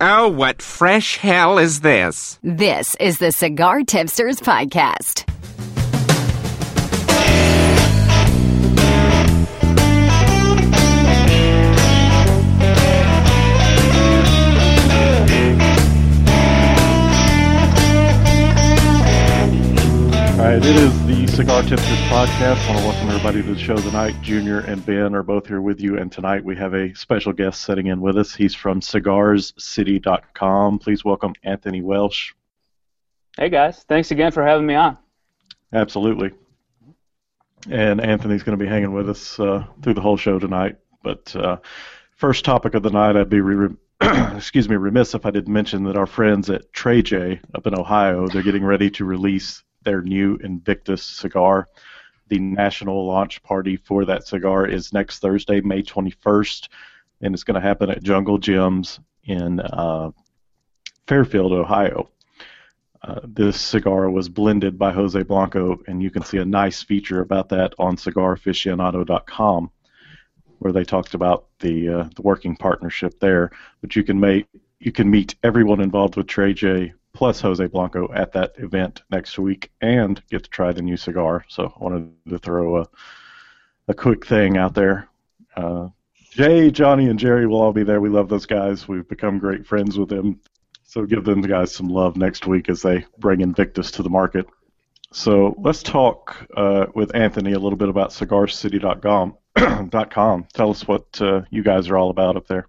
Oh, what fresh hell is this? This is the Cigar Tipsters Podcast. Right, it is the Cigar Tipsters podcast. I want to welcome everybody to the show tonight. Junior and Ben are both here with you, and tonight we have a special guest sitting in with us. He's from cigarscity.com. Please welcome Anthony Welsh. Hey guys, thanks again for having me on. Absolutely. And Anthony's going to be hanging with us uh, through the whole show tonight. But uh, first topic of the night, I'd be re- excuse me remiss if I didn't mention that our friends at Trey J up in Ohio, they're getting ready to release their new Invictus cigar. The national launch party for that cigar is next Thursday, May 21st, and it's going to happen at Jungle Jim's in uh, Fairfield, Ohio. Uh, this cigar was blended by Jose Blanco, and you can see a nice feature about that on CigarAficionado.com, where they talked about the uh, the working partnership there. But you can make you can meet everyone involved with Trey J plus Jose Blanco at that event next week and get to try the new cigar. So I wanted to throw a, a quick thing out there. Uh, Jay, Johnny, and Jerry will all be there. We love those guys. We've become great friends with them. So give them the guys some love next week as they bring Invictus to the market. So let's talk uh, with Anthony a little bit about cigarcity.com. .com. Tell us what uh, you guys are all about up there.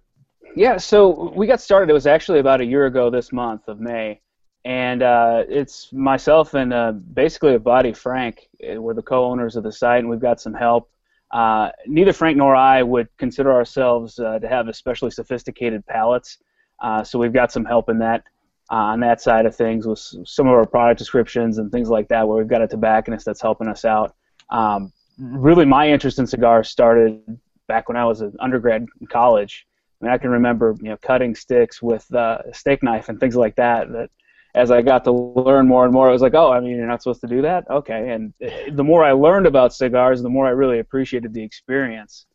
Yeah, so we got started. It was actually about a year ago this month of May, and uh, it's myself and uh, basically a buddy, Frank. We're the co-owners of the site, and we've got some help. Uh, neither Frank nor I would consider ourselves uh, to have especially sophisticated palates, uh, so we've got some help in that uh, on that side of things with some of our product descriptions and things like that, where we've got a tobacconist that's helping us out. Um, really, my interest in cigars started back when I was an undergrad in college. I mean, I can remember you know cutting sticks with a steak knife and things like that. That as I got to learn more and more, I was like, oh, I mean, you're not supposed to do that? Okay. And the more I learned about cigars, the more I really appreciated the experience.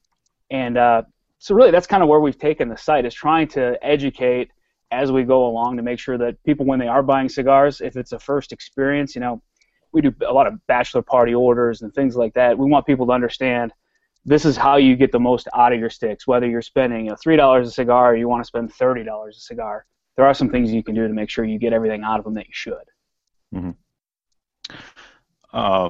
And uh, so, really, that's kind of where we've taken the site is trying to educate as we go along to make sure that people, when they are buying cigars, if it's a first experience, you know, we do a lot of bachelor party orders and things like that. We want people to understand this is how you get the most out of your sticks, whether you're spending you know, $3 a cigar or you want to spend $30 a cigar there are some things you can do to make sure you get everything out of them that you should. Mm-hmm. Uh,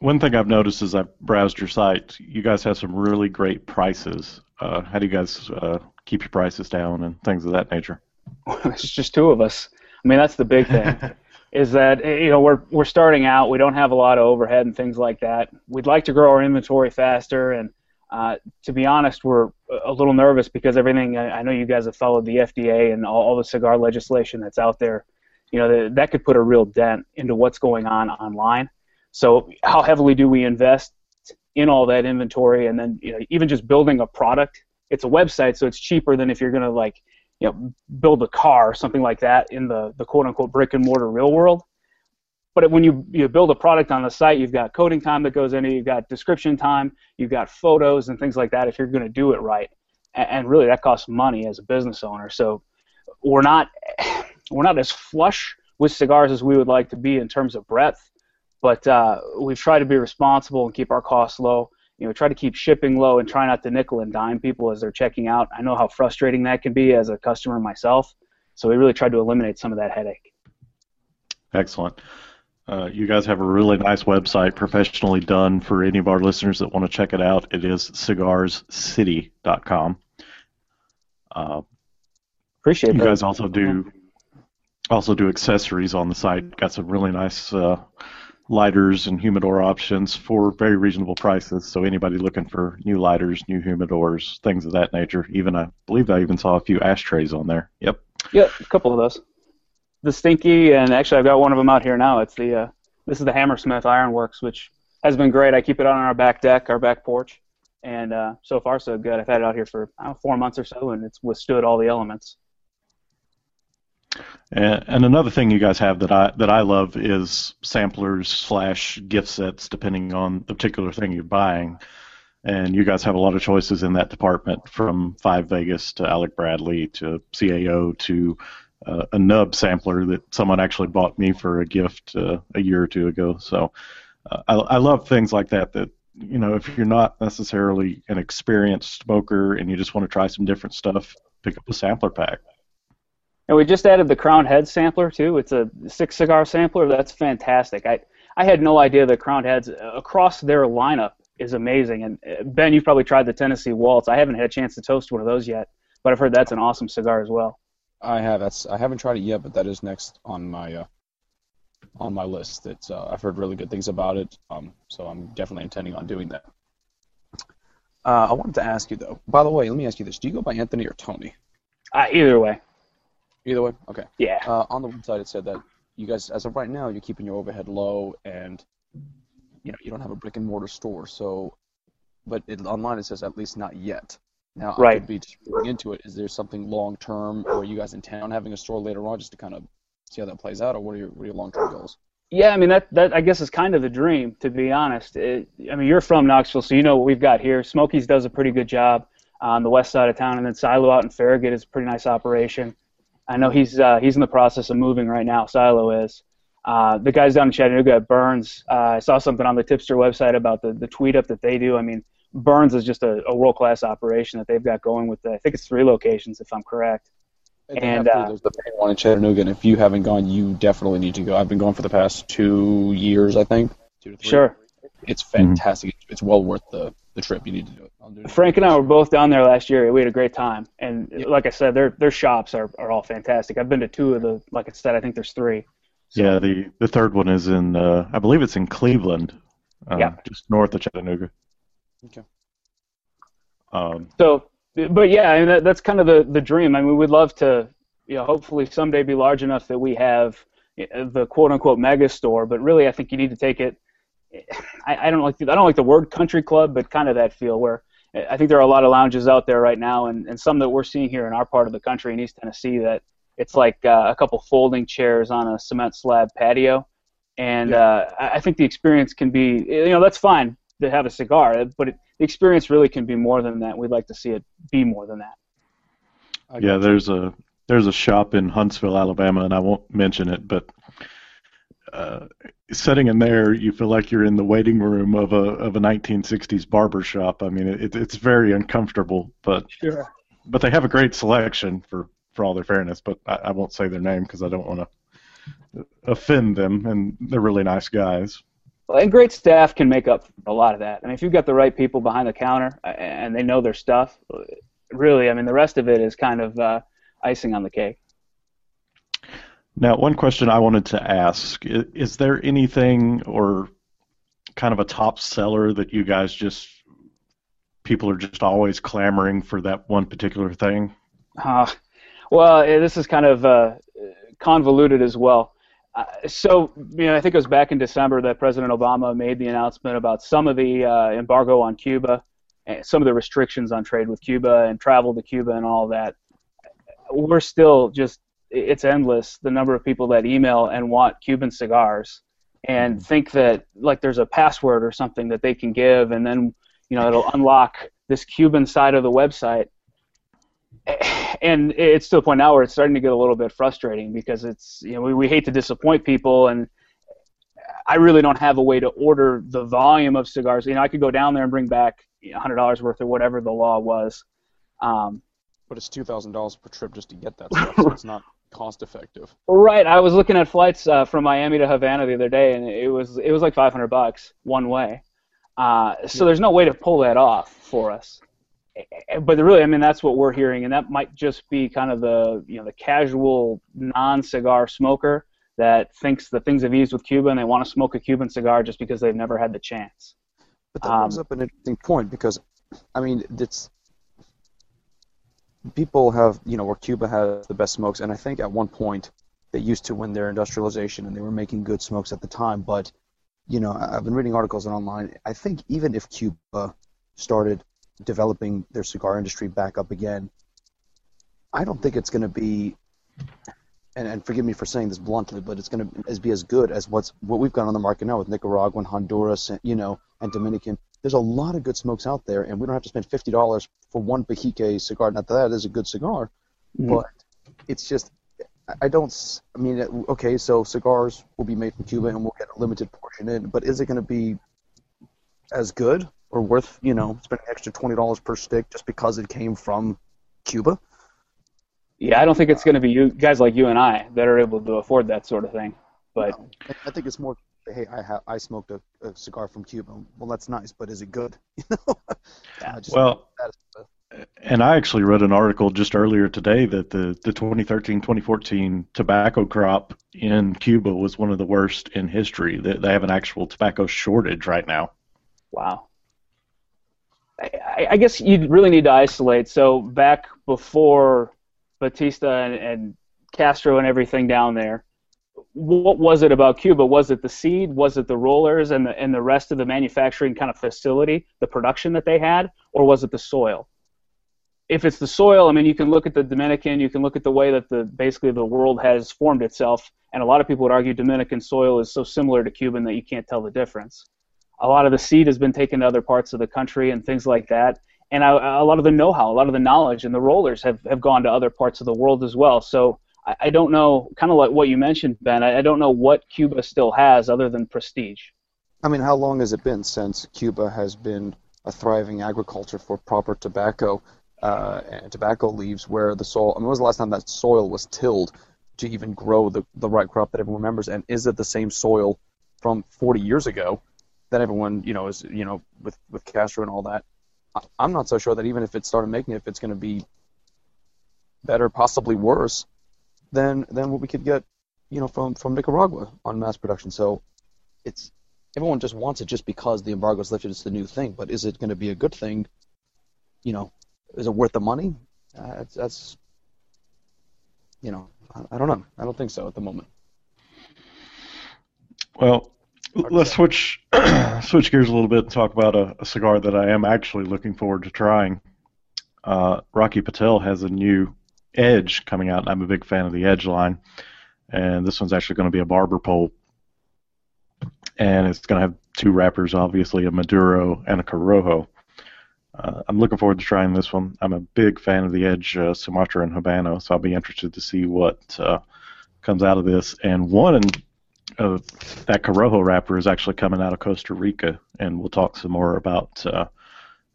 one thing I've noticed as I've browsed your site, you guys have some really great prices. Uh, how do you guys uh, keep your prices down and things of that nature? it's just two of us. I mean, that's the big thing. is that you know we're we're starting out. We don't have a lot of overhead and things like that. We'd like to grow our inventory faster, and uh, to be honest, we're a little nervous because everything. I know you guys have followed the FDA and all, all the cigar legislation that's out there. You know that, that could put a real dent into what's going on online. So how heavily do we invest in all that inventory, and then you know, even just building a product? It's a website, so it's cheaper than if you're going to like you know build a car or something like that in the the quote unquote brick and mortar real world. But when you, you build a product on the site, you've got coding time that goes in it, you've got description time, you've got photos and things like that if you're going to do it right. And, and really, that costs money as a business owner. So we're not we're not as flush with cigars as we would like to be in terms of breadth, but uh, we've tried to be responsible and keep our costs low. You know, try to keep shipping low and try not to nickel and dime people as they're checking out. I know how frustrating that can be as a customer myself, so we really tried to eliminate some of that headache. Excellent. Uh, you guys have a really nice website, professionally done for any of our listeners that want to check it out. It is cigarscity.com. Uh, Appreciate you that. guys also do also do accessories on the site. Got some really nice uh, lighters and humidor options for very reasonable prices. So anybody looking for new lighters, new humidors, things of that nature. Even I believe I even saw a few ashtrays on there. Yep. Yep, a couple of those the Stinky, and actually I've got one of them out here now. It's the uh, this is the Hammersmith Ironworks, which has been great. I keep it on our back deck, our back porch, and uh, so far so good. I've had it out here for know, four months or so, and it's withstood all the elements. And, and another thing you guys have that I that I love is samplers slash gift sets, depending on the particular thing you're buying. and you guys have a lot of choices in that department, from Five Vegas to Alec Bradley to CAO to uh, a nub sampler that someone actually bought me for a gift uh, a year or two ago. So uh, I, I love things like that. That you know, if you're not necessarily an experienced smoker and you just want to try some different stuff, pick up a sampler pack. And we just added the Crown Head sampler too. It's a six cigar sampler. That's fantastic. I I had no idea that Crown Heads across their lineup is amazing. And uh, Ben, you've probably tried the Tennessee Waltz. I haven't had a chance to toast one of those yet, but I've heard that's an awesome cigar as well. I have. That's I haven't tried it yet, but that is next on my uh, on my list. It's uh, I've heard really good things about it, um, so I'm definitely intending on doing that. Uh, I wanted to ask you though. By the way, let me ask you this: Do you go by Anthony or Tony? Uh, either way. Either way. Okay. Yeah. Uh, on the website, it said that you guys, as of right now, you're keeping your overhead low, and you know you don't have a brick and mortar store. So, but it, online it says at least not yet. Now, right. I could be just looking into it. Is there something long term, or are you guys intend on having a store later on, just to kind of see how that plays out, or what are your what are your long term goals? Yeah, I mean that that I guess is kind of the dream, to be honest. It, I mean, you're from Knoxville, so you know what we've got here. Smokies does a pretty good job on the west side of town, and then Silo out in Farragut is a pretty nice operation. I know he's uh, he's in the process of moving right now. Silo is. Uh, the guys down in Chattanooga at Burns, uh, I saw something on the Tipster website about the, the tweet up that they do. I mean, Burns is just a, a world class operation that they've got going with, the, I think it's three locations, if I'm correct. And, And, and uh, there's the main one in Chattanooga, and if you haven't gone, you definitely need to go. I've been going for the past two years, I think. Two to three. Sure. It's fantastic. It's well worth the, the trip. You need to do it. Do it. Frank and I were both down there last year. We had a great time, and like I said, their their shops are, are all fantastic. I've been to two of the, like I said, I think there's three. Yeah, the the third one is in, uh, I believe it's in Cleveland, uh, Yeah. just north of Chattanooga. Okay. Um, So, but yeah, I mean that, that's kind of the the dream. I mean, we'd love to, you know, hopefully someday be large enough that we have uh, the quote unquote mega store. But really, I think you need to take it. I, I don't like the, I don't like the word country club, but kind of that feel where I think there are a lot of lounges out there right now, and, and some that we're seeing here in our part of the country in East Tennessee that it's like uh, a couple folding chairs on a cement slab patio, and Yeah. uh, I think the experience can be, you know, that's fine to have a cigar, but it, the experience really can be more than that. We'd like to see it be more than that. I yeah, there's a there's a shop in Huntsville, Alabama, and I won't mention it, but uh, sitting in there, you feel like you're in the waiting room of a of a 1960s barber shop. I mean, it, it's very uncomfortable, but Sure. but they have a great selection for for all their fairness. But I, I won't say their name because I don't want to offend them, and they're really nice guys. And great staff can make up a lot of that. I mean, if you've got the right people behind the counter and they know their stuff, really, I mean, the rest of it is kind of uh, icing on the cake. Now, one question I wanted to ask is, is there anything or kind of a top seller that you guys just people are just always clamoring for that one particular thing? Uh, well, eh, this is kind of uh, convoluted as well. Uh, so, you know, I think it was back in December that President Obama made the announcement about some of the uh, embargo on Cuba, and some of the restrictions on trade with Cuba and travel to Cuba and all that. We're still just, it's endless the number of people that email and want Cuban cigars and think that like there's a password or something that they can give and then, you know, it'll unlock this Cuban side of the website and it's to the point now where it's starting to get a little bit frustrating because it's you know we, we hate to disappoint people and I really don't have a way to order the volume of cigars. You know, I could go down there and bring back hundred dollars worth or whatever the law was. Um, But it's two thousand dollars per trip just to get that stuff, so it's not cost effective. right. I was looking at flights uh, from Miami to Havana the other day, and it was it was like five hundred bucks one way. Uh, so there's no way to pull that off for us. But really, I mean, that's what we're hearing, and that might just be kind of the you know the casual non-cigar smoker that thinks the things have eased with Cuba and they want to smoke a Cuban cigar just because they've never had the chance. But that brings Um, up an interesting point because, I mean, it's people have you know where Cuba has the best smokes, and I think at one point they used to win their industrialization and they were making good smokes at the time. But you know, I've been reading articles and online. I think even if Cuba started developing their cigar industry back up again, I don't think it's going to be. And, and forgive me for saying this bluntly, but it's going to as be as good as what's what we've got on the market now with Nicaragua and Honduras, and, you know, and Dominican. there's a lot of good smokes out there, and we don't have to spend fifty dollars for one Behike cigar. Not that that is a good cigar, Mhm. but it's just I- I don't. I mean, okay, so cigars will be made from Cuba, and we'll get a limited portion in, but is it going to be as good or worth you know spending an extra twenty dollars per stick just because it came from Cuba? Yeah, I don't think it's going to be you guys like you and I that are able to afford that sort of thing. But No. I, I think it's more. Hey, I ha- I smoked a, a cigar from Cuba. Well, that's nice, but is it good? You know. Yeah. Well, and I actually read an article just earlier today that the, the 2013-2014 tobacco crop in Cuba was one of the worst in history. They, they have an actual tobacco shortage right now. Wow. I, I- guess you really need to isolate. So back before Batista and, and Castro and everything down there, what was it about Cuba? Was it the seed? Was it the rollers and the and the rest of the manufacturing kind of facility, the production that they had, or was it the soil? If it's the soil, I mean, you can look at the Dominican, you can look at the way that the basically the world has formed itself, and a lot of people would argue Dominican soil is so similar to Cuban that you can't tell the difference a lot of the seed has been taken to other parts of the country and things like that. And a, a lot of the know-how, a lot of the knowledge, and the rollers have, have gone to other parts of the world as well. So I, I don't know, kind of like what you mentioned, Ben. I, I don't know what Cuba still has other than prestige. I mean, how long has it been since Cuba has been a thriving agriculture for proper tobacco uh, and tobacco leaves, where the soil? I mean, when was the last time that soil was tilled to even grow the the right crop that everyone remembers? And is it the same soil from 40 years ago that everyone you know is you know with with Castro and all that? I'm not so sure that even if it started making it, if it's going to be better, possibly worse than than what we could get, you know, from from Nicaragua on mass production. So it's everyone just wants it just because the embargo is lifted. It's the new thing, but is it going to be a good thing? You know, is it worth the money? Uh, that's, that's you know, I, I don't know. I don't think so at the moment. Well, let's switch switch gears a little bit and talk about a, a cigar that I am actually looking forward to trying. Uh, Rocky Patel has a new Edge coming out, and I'm a big fan of the Edge line. And this one's actually going to be a barber pole, and it's going to have two wrappers, obviously a Maduro and a Corojo. Uh, I'm looking forward to trying this one. I'm a big fan of the Edge uh, Sumatra and Habano, so I'll be interested to see what uh, comes out of this. And one of that Corojo wrapper is actually coming out of Costa Rica, and we'll talk some more about uh,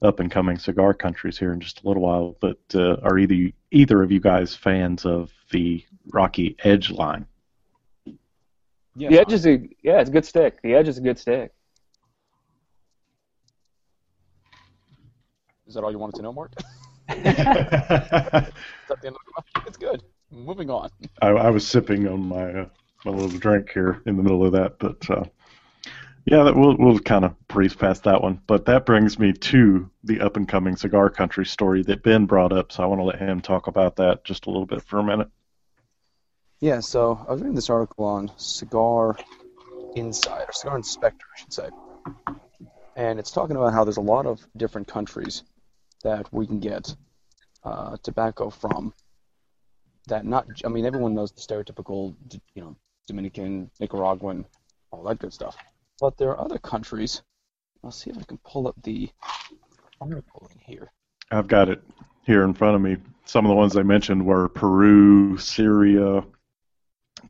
up and coming cigar countries here in just a little while. But uh, are either either of you guys fans of the Rocky Edge line? Yes, The edge is a yeah, it's a good stick. The edge is a good stick. Is that all you wanted to know, Mark? Is that the end of the- It's good. Moving on. I, I was sipping on my uh, my little drink here in the middle of that, but uh, yeah, that we'll we'll kind of breeze past that one. But that brings me to the up and coming cigar country story that Ben brought up, so I want to let him talk about that just a little bit for a minute. Yeah, so I was reading this article on Cigar Insider, Cigar Inspector, I should say, and it's talking about how there's a lot of different countries that we can get uh, tobacco from. That not, I mean, everyone knows the stereotypical, you know, Dominican, Nicaraguan, all that good stuff. But there are other countries. I'll see if I can pull up the article in here. I've got it here in front of me. Some of the ones they mentioned were Peru, Syria,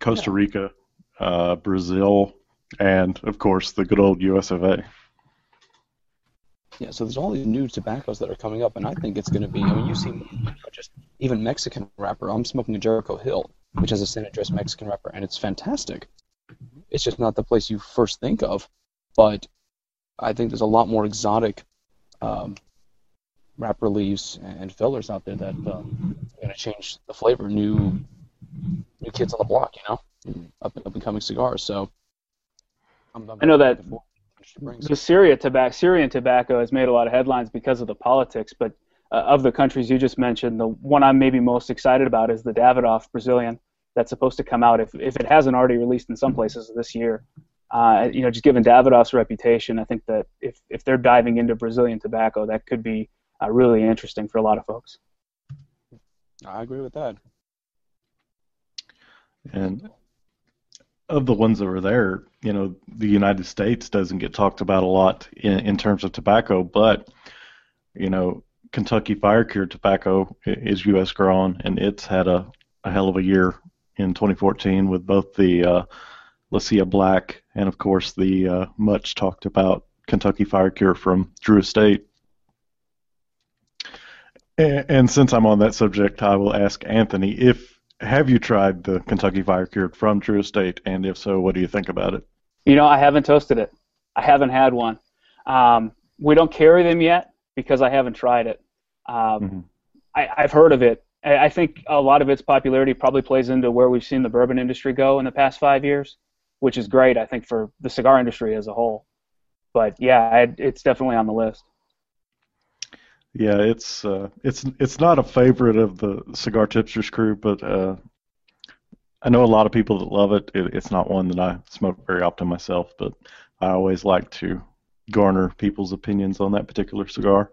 Costa Rica, uh, Brazil, and of course the good old US of A. Yeah, so there's all these new tobaccos that are coming up, and I think it's going to be. I mean, you see just even Mexican wrapper. I'm smoking a Jericho Hill, which has a San Andres Mexican wrapper, and it's fantastic. It's just not the place you first think of, but I think there's a lot more exotic um, wrapper leaves and fillers out there that um, are going to change the flavor. New, new kids on the block, you know, up up and coming cigars. So I'm, I'm I know that looking to what. The Syria tobacco, Syrian tobacco has made a lot of headlines because of the politics, but uh, of the countries you just mentioned, the one I'm maybe most excited about is the Davidoff Brazilian that's supposed to come out if, if it hasn't already released in some places this year. Uh, you know, just given Davidoff's reputation, I think that if, if they're diving into Brazilian tobacco, that could be uh, really interesting for a lot of folks. I agree with that. And of the ones that were there, you know, the United States doesn't get talked about a lot in, in terms of tobacco, but you know, Kentucky Fire Cured tobacco is U.S. grown, and it's had a, a hell of a year in 2014 with both the uh, Black and, of course, the uh, much talked about Kentucky Fire Cure from Drew Estate. And, and since I'm on that subject, I will ask Anthony if have you tried the Kentucky Fire Cured from Drew Estate, and if so, what do you think about it? You know, I haven't toasted it. I haven't had one. Um, we don't carry them yet because I haven't tried it. Um, mm-hmm. I, I've heard of it. I think a lot of its popularity probably plays into where we've seen the bourbon industry go in the past five years, which is great, I think, for the cigar industry as a whole. But yeah, it's definitely on the list. Yeah, it's uh, it's it's not a favorite of the cigar tipsters crew, but uh, I know a lot of people that love it. it. It's not one that I smoke very often myself, but I always like to garner people's opinions on that particular cigar.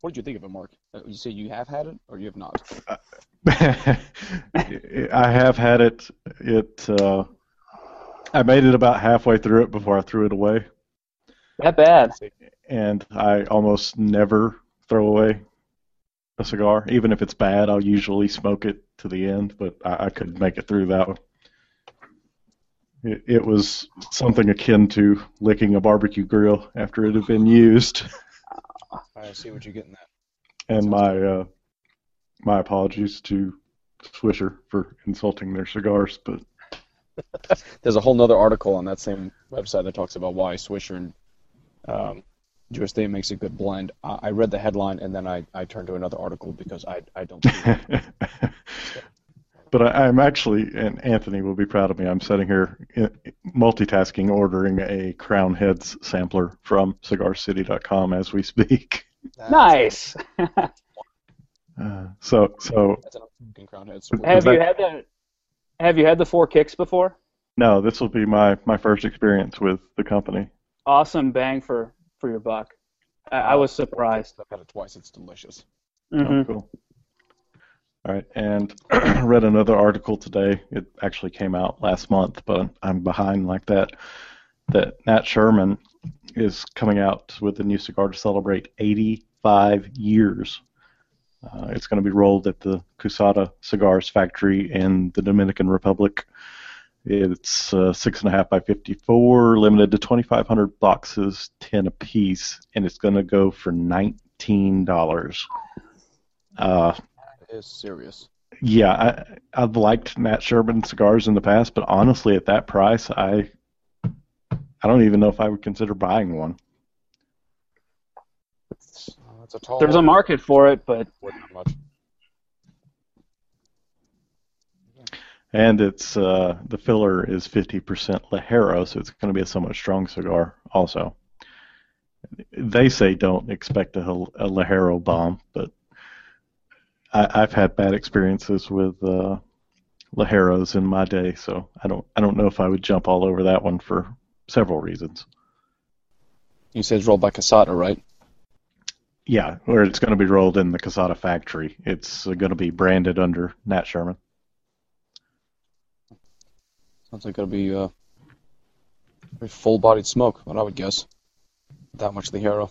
What did you think of it, Mark? Uh, you say you have had it, or you have not? I have had it. It. Uh, I made it about halfway through it before I threw it away. That bad. And I almost never throw away a cigar, even if it's bad. I'll usually smoke it to the end, but I, I could make it through that one. It, it was something akin to licking a barbecue grill after it had been used. I see what you're getting at. And my uh, my apologies to Swisher for insulting their cigars, but there's a whole other article on that same website that talks about why Swisher and um, Estate makes a good blend. I, I read the headline and then I, I turned to another article because I I don't. but I, am actually, and Anthony will be proud of me. I'm sitting here multitasking, ordering a Crown Heads sampler from CigarCity.com as we speak. nice. uh, so so. Crown Heads. Have you had the Have you had the four kicks before? No, this will be my my first experience with the company. Awesome bang for for your buck. I, I was surprised. I've had it twice. It's delicious. Mm-hmm. Oh, cool. All right, and read another article today. It actually came out last month, but I'm behind like that. That Nat Sherman is coming out with a new cigar to celebrate 85 years. Uh, it's going to be rolled at the Quesada Cigars factory in the Dominican Republic. It's uh, six and a half by 54, limited to 2,500 boxes, 10 apiece, and it's going to go for $19. Uh, is serious. Yeah, I, I've liked Nat Sherman cigars in the past, but honestly, at that price, I I don't even know if I would consider buying one. a tall There's a market for it, but And it's uh, the filler is 50% Ligero, so it's going to be a somewhat strong cigar. Also, they say don't expect a, a Ligero bomb, but I, have had bad experiences with uh, Ligeros in my day, so I don't I don't know if I would jump all over that one for several reasons. You said it's rolled by Quesada, right? Yeah, or it's going to be rolled in the Quesada factory. It's going to be branded under Nat Sherman. Sounds like it'll be uh, very full-bodied smoke, what I would guess. That much Ligero.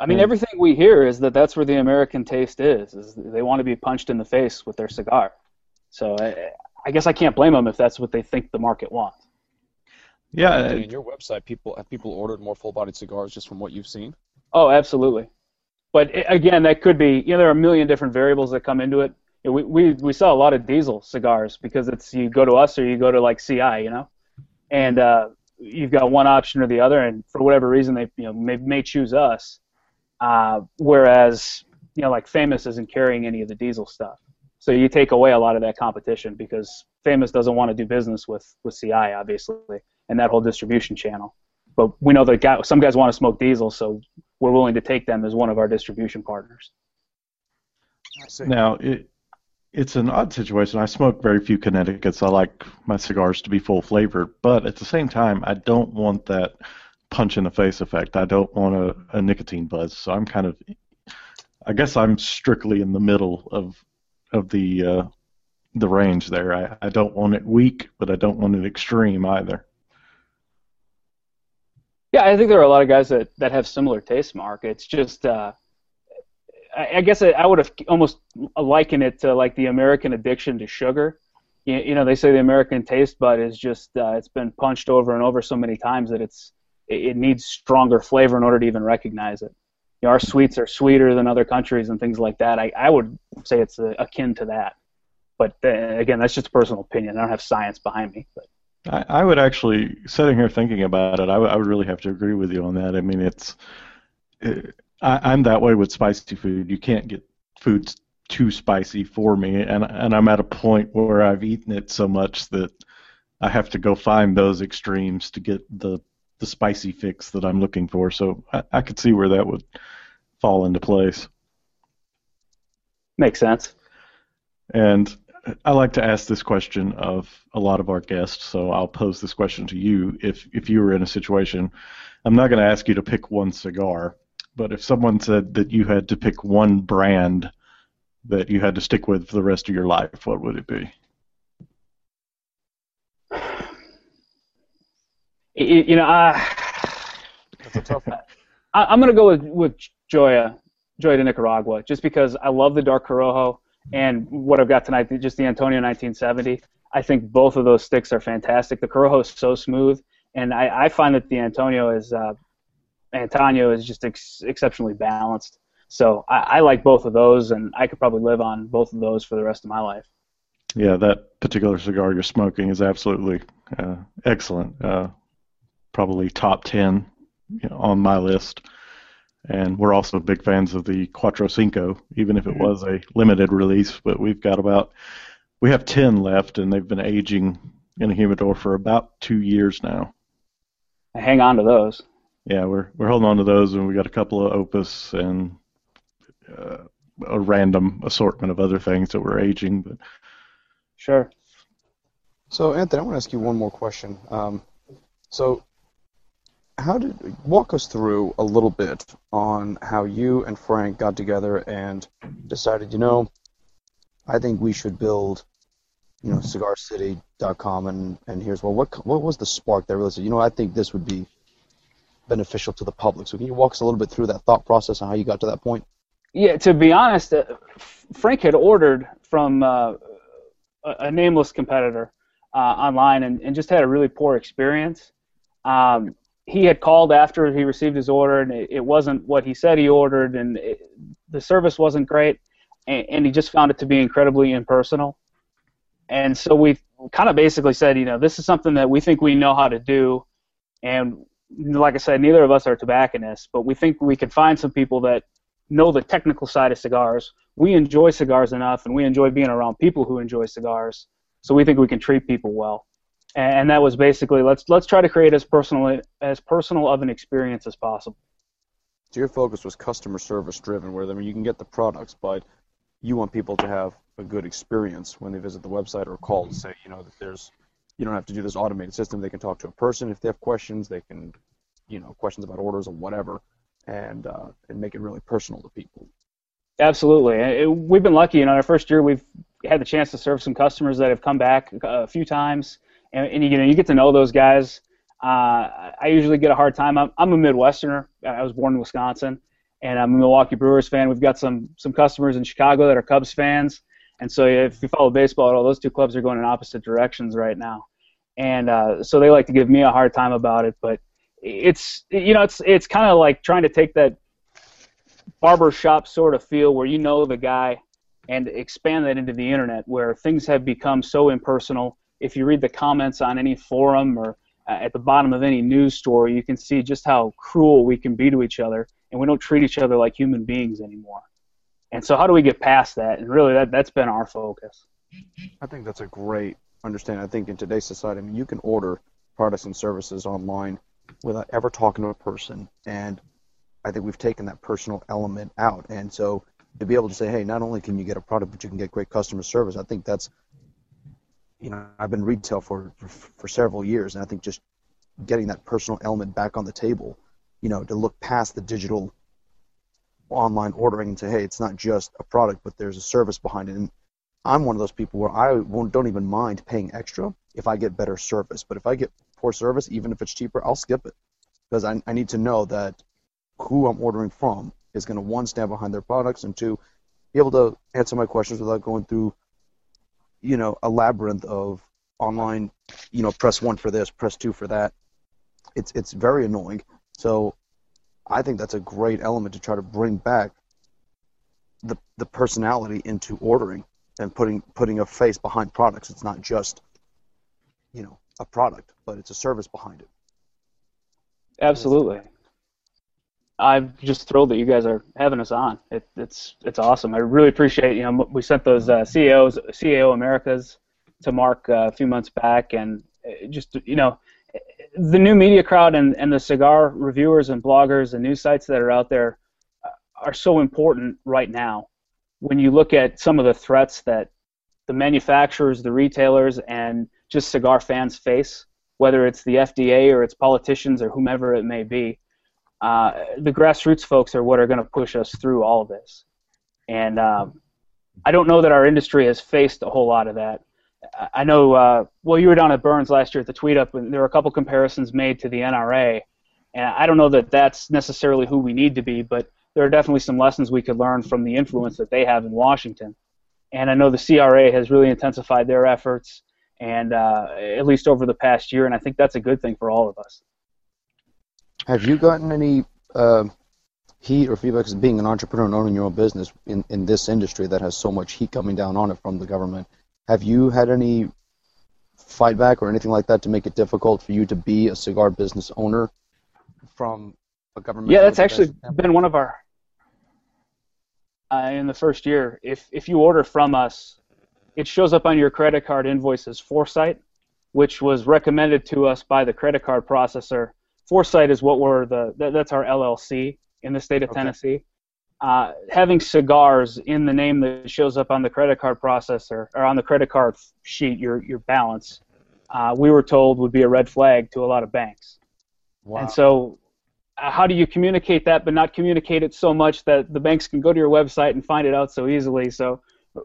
I mean, everything we hear is that that's where the American taste is. Is they want to be punched in the face with their cigar. So I, I guess I can't blame them if that's what they think the market wants. Yeah. I mean, your website, people have people ordered more full-bodied cigars just from what you've seen. Oh, absolutely. But again, that could be. You know, there are a million different variables that come into it. You know, we, we we sell a lot of diesel cigars because it's you go to us or you go to like CI, you know, and uh, you've got one option or the other, and for whatever reason they you know may, may choose us. Uh, whereas, you know, like Famous isn't carrying any of the diesel stuff. So you take away a lot of that competition because Famous doesn't want to do business with, with CI, obviously, and that whole distribution channel. But we know that guy, some guys want to smoke diesel, so we're willing to take them as one of our distribution partners. Now, it, it's an odd situation. I smoke very few Connecticut's. I like my cigars to be full flavored, but at the same time, I don't want that punch in the face effect. I don't want a, a nicotine buzz. So I'm kind of, I guess I'm strictly in the middle of of the uh, the range there. I, I don't want it weak, but I don't want it extreme either. Yeah, I think there are a lot of guys that, that have similar taste, Mark. It's just, uh, I, I guess I, I would have almost likened it to like the American addiction to sugar. You, you know, they say the American taste bud is just, uh, it's been punched over and over so many times that it's, it, it needs stronger flavor in order to even recognize it. You know, our sweets are sweeter than other countries and things like that. I, I would say it's uh, akin to that. But uh, again, that's just a personal opinion. I don't have science behind me. But. I, I would actually, sitting here thinking about it, I, w- I would really have to agree with you on that. I mean, it's, it, I, I'm that way with spicy food. You can't get foods too spicy for me, and and I'm at a point where I've eaten it so much that I have to go find those extremes to get the the spicy fix that I'm looking for. So I, I could see where that would fall into place. Makes sense. And I like to ask this question of a lot of our guests, so I'll pose this question to you. If if you were in a situation, I'm not going to ask you to pick one cigar, but if someone said that you had to pick one brand that you had to stick with for the rest of your life, what would it be? You, you know, uh, That's a tough one. I, am going to go with with Joya, Joya de Nicaragua, just because I love the dark Corojo and what I've got tonight, just the Antonio 1970. I think both of those sticks are fantastic. The Corojo is so smooth, and I, I find that the Antonio is uh, Antonio is just ex- exceptionally balanced. So I, I like both of those, and I could probably live on both of those for the rest of my life. Yeah, that particular cigar you're smoking is absolutely uh, excellent. Uh, probably top 10 you know, on my list. And we're also big fans of the Cuatro Cinco, even if it Mm-hmm. was a limited release. But we've got about, we have 10 left, and they've been aging in a humidor for about two years now. I hang on to those. Yeah, we're we're holding on to those, and we got a couple of Opus and uh, a random assortment of other things that we're aging. But Sure. So, Anthony, I want to ask you one more question. Um, so, how did walk us through a little bit on how you and Frank got together and decided, you know, I think we should build, you know, CigarCity.com, and and here's well, what what was the spark that really said, you know, I think this would be beneficial to the public. So, can you walk us a little bit through that thought process and how you got to that point? Yeah, to be honest, uh, Frank had ordered from uh, a, a nameless competitor uh, online and, and just had a really poor experience. Um, he had called after he received his order, and it, it wasn't what he said he ordered, and it, the service wasn't great, and, and he just found it to be incredibly impersonal. And so we kind of basically said, you know, this is something that we think we know how to do, and like I said, neither of us are tobacconists, but we think we could find some people that know the technical side of cigars. We enjoy cigars enough, and we enjoy being around people who enjoy cigars. So we think we can treat people well, and that was basically let's let's try to create as personal as personal of an experience as possible. So your focus was customer service driven, where I mean you can get the products, but you want people to have a good experience when they visit the website or call to say, you know, that there's you don't have to do this automated system. They can talk to a person if they have questions. They can, you know, questions about orders or whatever, and uh, and make it really personal to people. Absolutely, it- we've been lucky. You know, our first year we've had the chance to serve some customers that have come back a few times, and, and you know you get to know those guys. Uh, I usually get a hard time. I'm, I'm a Midwesterner. I was born in Wisconsin, and I'm a Milwaukee Brewers fan. We've got some some customers in Chicago that are Cubs fans, and so if you follow baseball at all, those two clubs are going in opposite directions right now, and uh, so they like to give me a hard time about it. But it's you know it's it's kind of like trying to take that barber shop sort of feel where you know the guy and expand that into the internet where things have become so impersonal. If you read the comments on any forum or uh, at the bottom of any news story, you can see just how cruel we can be to each other, and we don't treat each other like human beings anymore. And so, how do we get past that? And really, that that's been our focus. I think that's a great understanding. I think in today's society, I mean, you can order products and services online without ever talking to a person, and I think we've taken that personal element out. And so to be able to say, hey, not only can you get a product, but you can get great customer service, I think that's, you know, I've been retail for for, for several years, and I think just getting that personal element back on the table, you know, to look past the digital online ordering and say, hey, it's not just a product, but there's a service behind it. And I'm one of those people where I won't, don't even mind paying extra if I get better service. But if I get poor service, even if it's cheaper, I'll skip it because I, I need to know that who I'm ordering from is going to one stand behind their products and two be able to answer my questions without going through you know a labyrinth of online you know press one for this press two for that. It's it's very annoying. So i think that's a great element to try to bring back the the personality into ordering and putting putting a face behind products. It's not just you know a product but it's a service behind it. Absolutely. I'm just thrilled that you guys are having us on. It, it's it's awesome. I really appreciate you know we sent those uh, CEOs CAO Americas to Mark uh, a few months back, and uh, just you know the new media crowd and, and the cigar reviewers and bloggers and news sites that are out there uh, are so important right now. When you look at some of the threats that the manufacturers, the retailers, and just cigar fans face, whether it's the FDA or it's politicians or whomever it may be uh, the grassroots folks are what are going to push us through all this. And um, I don't know that our industry has faced a whole lot of that. I know, uh, well, you were down at Burns last year at the tweet up, and there were a couple comparisons made to the NRA. And I don't know that that's necessarily who we need to be, but there are definitely some lessons we could learn from the influence that they have in Washington. And I know the CRA has really intensified their efforts, and uh, at least over the past year, and I think that's a good thing for all of us. Have you gotten any uh, heat or feedback as being an entrepreneur and owning your own business in, in this industry that has so much heat coming down on it from the government? Have you had any fight back or anything like that to make it difficult for you to be a cigar business owner from a government? Yeah, that's actually been one of our uh, in the first year. If if you order from us, it shows up on your credit card invoices Foresight, which was recommended to us by the credit card processor Foresight is what we're the that's our LLC in the state of okay. Tennessee. Uh, having cigars in the name that shows up on the credit card processor or on the credit card sheet, your your balance, uh, we were told would be a red flag to a lot of banks. Wow. And so, uh, how do you communicate that, but not communicate it so much that the banks can go to your website and find it out so easily? So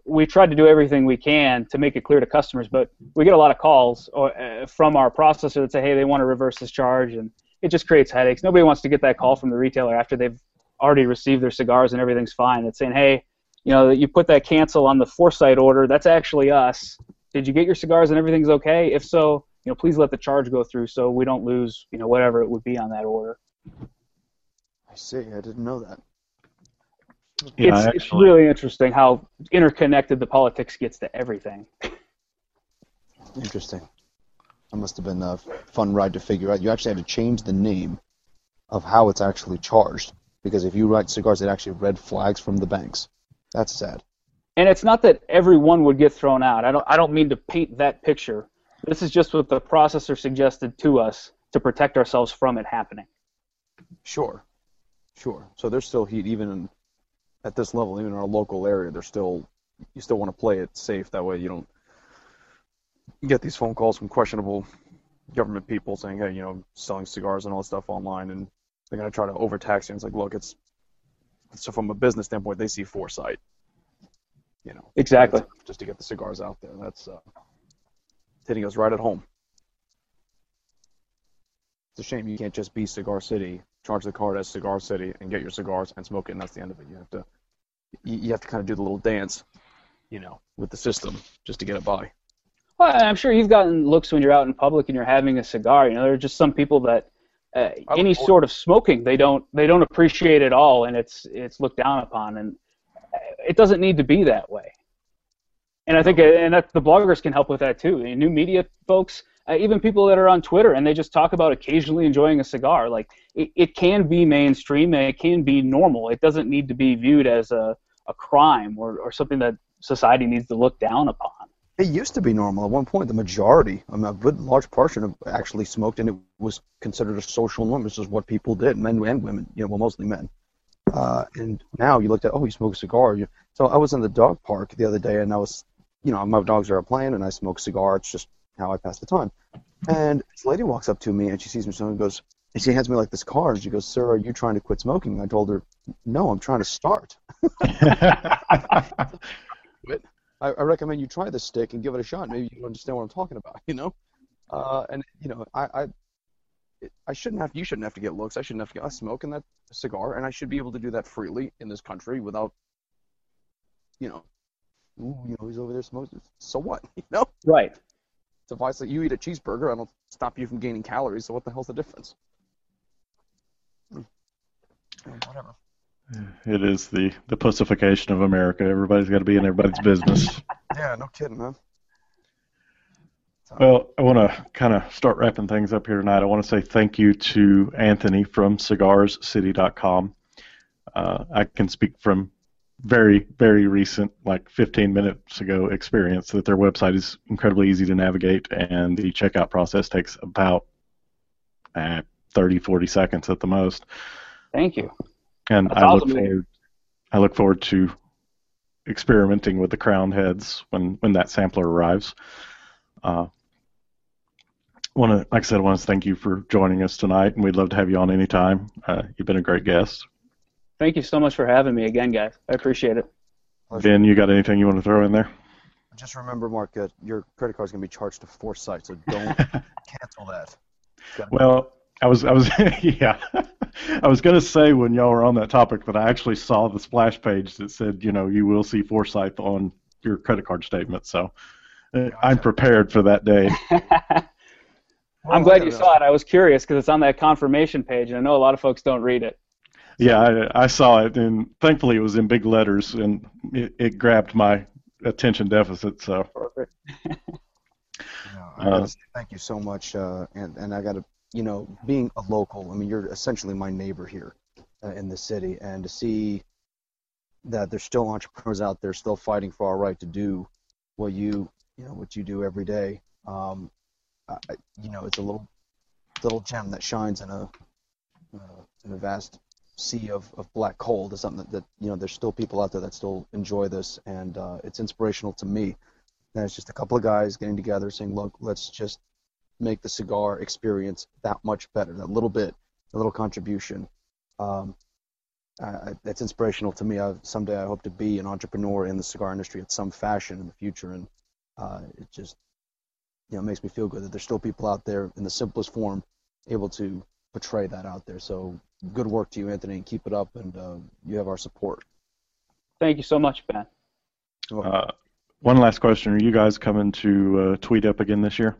we tried to do everything we can to make it clear to customers, but we get a lot of calls or, uh, from our processor that say, hey, they want to reverse this charge, and it just creates headaches. Nobody wants to get that call from the retailer after they've already received their cigars and everything's fine. It's saying, hey, you know, you put that cancel on the foresight order. That's actually us. Did you get your cigars and everything's okay? If so, you know, please let the charge go through so we don't lose, you know, whatever it would be on that order. I see. I didn't know that. Yeah, it's, actually, it's really interesting how interconnected the politics gets to everything. Interesting. That must have been a fun ride to figure out. You actually had to change the name of how it's actually charged because if you write cigars, it actually red flags from the banks. That's sad. And it's not that everyone would get thrown out. I don't. I don't mean to paint that picture. This is just what the processor suggested to us to protect ourselves from it happening. Sure, sure. So there's still heat even in, at this level, even in our local area. There's still you still want to play it safe. That way you don't get these phone calls from questionable government people saying, hey, you know, selling cigars and all this stuff online, and they're going to try to overtax you. And it's like, look, it's so from a business standpoint, they see foresight. You know, exactly. Just to get the cigars out there, that's uh, hitting us right at home. It's a shame you can't just be Cigar City, charge the card as Cigar City, and get your cigars and smoke it, and that's the end of it. You have to, you have to kind of do the little dance, you know, with the system just to get it by. Well, I'm sure you've gotten looks when you're out in public and you're having a cigar. You know, there are just some people that uh, any sort of smoking they don't they don't appreciate at all, and it's it's looked down upon, and it doesn't need to be that way. And I think and that the bloggers can help with that too. The new media folks, uh, even people that are on Twitter and they just talk about occasionally enjoying a cigar. Like it, it can be mainstream and it can be normal. It doesn't need to be viewed as a, a crime or, or something that society needs to look down upon. It used to be normal. At one point, the majority, I mean, a good large portion of actually smoked, and it was considered a social norm. This is what people did, men and women, you know, well, mostly men. Uh, and now you looked at, oh, you smoke a cigar. You, so I was in the dog park the other day, and I was, you know, my dogs are playing, and I smoke a cigar. It's just how I pass the time. And this lady walks up to me, and she sees me smoking, and goes, and she hands me like this card. And she goes, "Sir, are you trying to quit smoking?" I told her, "No, I'm trying to start." I, I recommend you try this stick and give it a shot. Maybe you understand what I'm talking about. You know, uh, and you know, I, I I shouldn't have. You shouldn't have to get looks. I shouldn't have to get. I smoke in that cigar, and I should be able to do that freely in this country without, you know, ooh, you know, he's over there smoking. So what? You know. Right. So if I say you eat a cheeseburger, I don't stop you from gaining calories. So what the hell's the difference? Hmm. Whatever. It is the the pussification of America. Everybody's got to be in everybody's business. Yeah, no kidding, man. Well, I want to kind of start wrapping things up here tonight. I want to say thank you to Anthony from CigarsCity.com. Uh, I can speak from very, very recent, like 15 minutes ago, experience that their website is incredibly easy to navigate, and the checkout process takes about uh, 30, 40 seconds at the most. Thank you. And That's I awesome. look forward, I look forward to experimenting with the Crowned Heads when when that sampler arrives. Uh, want to, like I said, I want to thank you for joining us tonight, and we'd love to have you on anytime. Uh, you've been a great guest. Thank you so much for having me again, guys. I appreciate it. Pleasure. Ben, you got anything you want to throw in there? Just remember, Mark, uh, your credit card is gonna be charged to Foresight, so don't cancel that. Well, I was, I was, yeah, I was gonna say when y'all were on that topic that I actually saw the splash page that said, you know, you will see Forsyth on your credit card statement. So uh, I'm prepared for that day. I'm glad you saw it. I was curious because it's on that confirmation page, and I know a lot of folks don't read it. Yeah, I, I saw it, and thankfully it was in big letters, and it, it grabbed my attention deficit. So Perfect. Yeah, Uh, thank you so much, uh, and and I gotta, you know, being a local, I mean, you're essentially my neighbor here uh, in the city, and to see that there's still entrepreneurs out there still fighting for our right to do what you, you know, what you do every day. Um, I, you know, it's a little little gem that shines in a uh, in a vast sea of, of black coal. It's something that, that you know, there's still people out there that still enjoy this, and uh, it's inspirational to me. And it's just a couple of guys getting together saying, look, let's just make the cigar experience that much better, that little bit, a little contribution. Um, I, I- that's inspirational to me. I, someday I hope to be an entrepreneur in the cigar industry at some fashion in the future, and uh, it just you know makes me feel good that there's still people out there in the simplest form able to portray that out there. So good work to you, Anthony, and keep it up, and uh, you have our support. Thank you so much, Ben. uh, one last question: Are you guys coming to uh, Tweet Up again this year?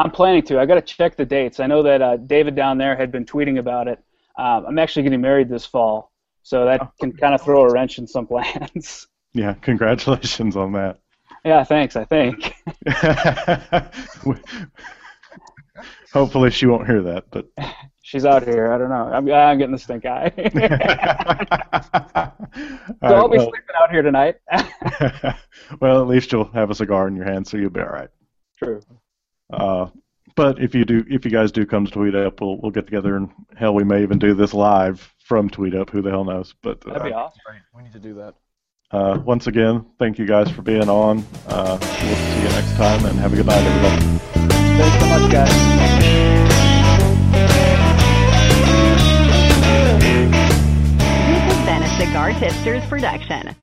I'm planning to. I got to check the dates. I know that uh, David down there had been tweeting about it. Um, I'm actually getting married this fall, so that can kind of throw a wrench in some plans. Yeah, congratulations on that. yeah, thanks. I think. Hopefully she won't hear that, but She's out here. I don't know. I'm, I'm getting the stink eye. So right, I'll be well, sleeping out here tonight. well, at least you'll have a cigar in your hand, so you'll be all right. True. Uh, but if you do, if you guys do come to Tweet Up, we'll we'll get together and hell, we may even do this live from Tweet Up. Who the hell knows? But That'd be uh, awesome. We need to do that. uh, once again, thank you guys for being on. Uh, we'll see you next time, and have a good night, everybody. Thanks so much, guys. This has been a Cigar Tipsters production.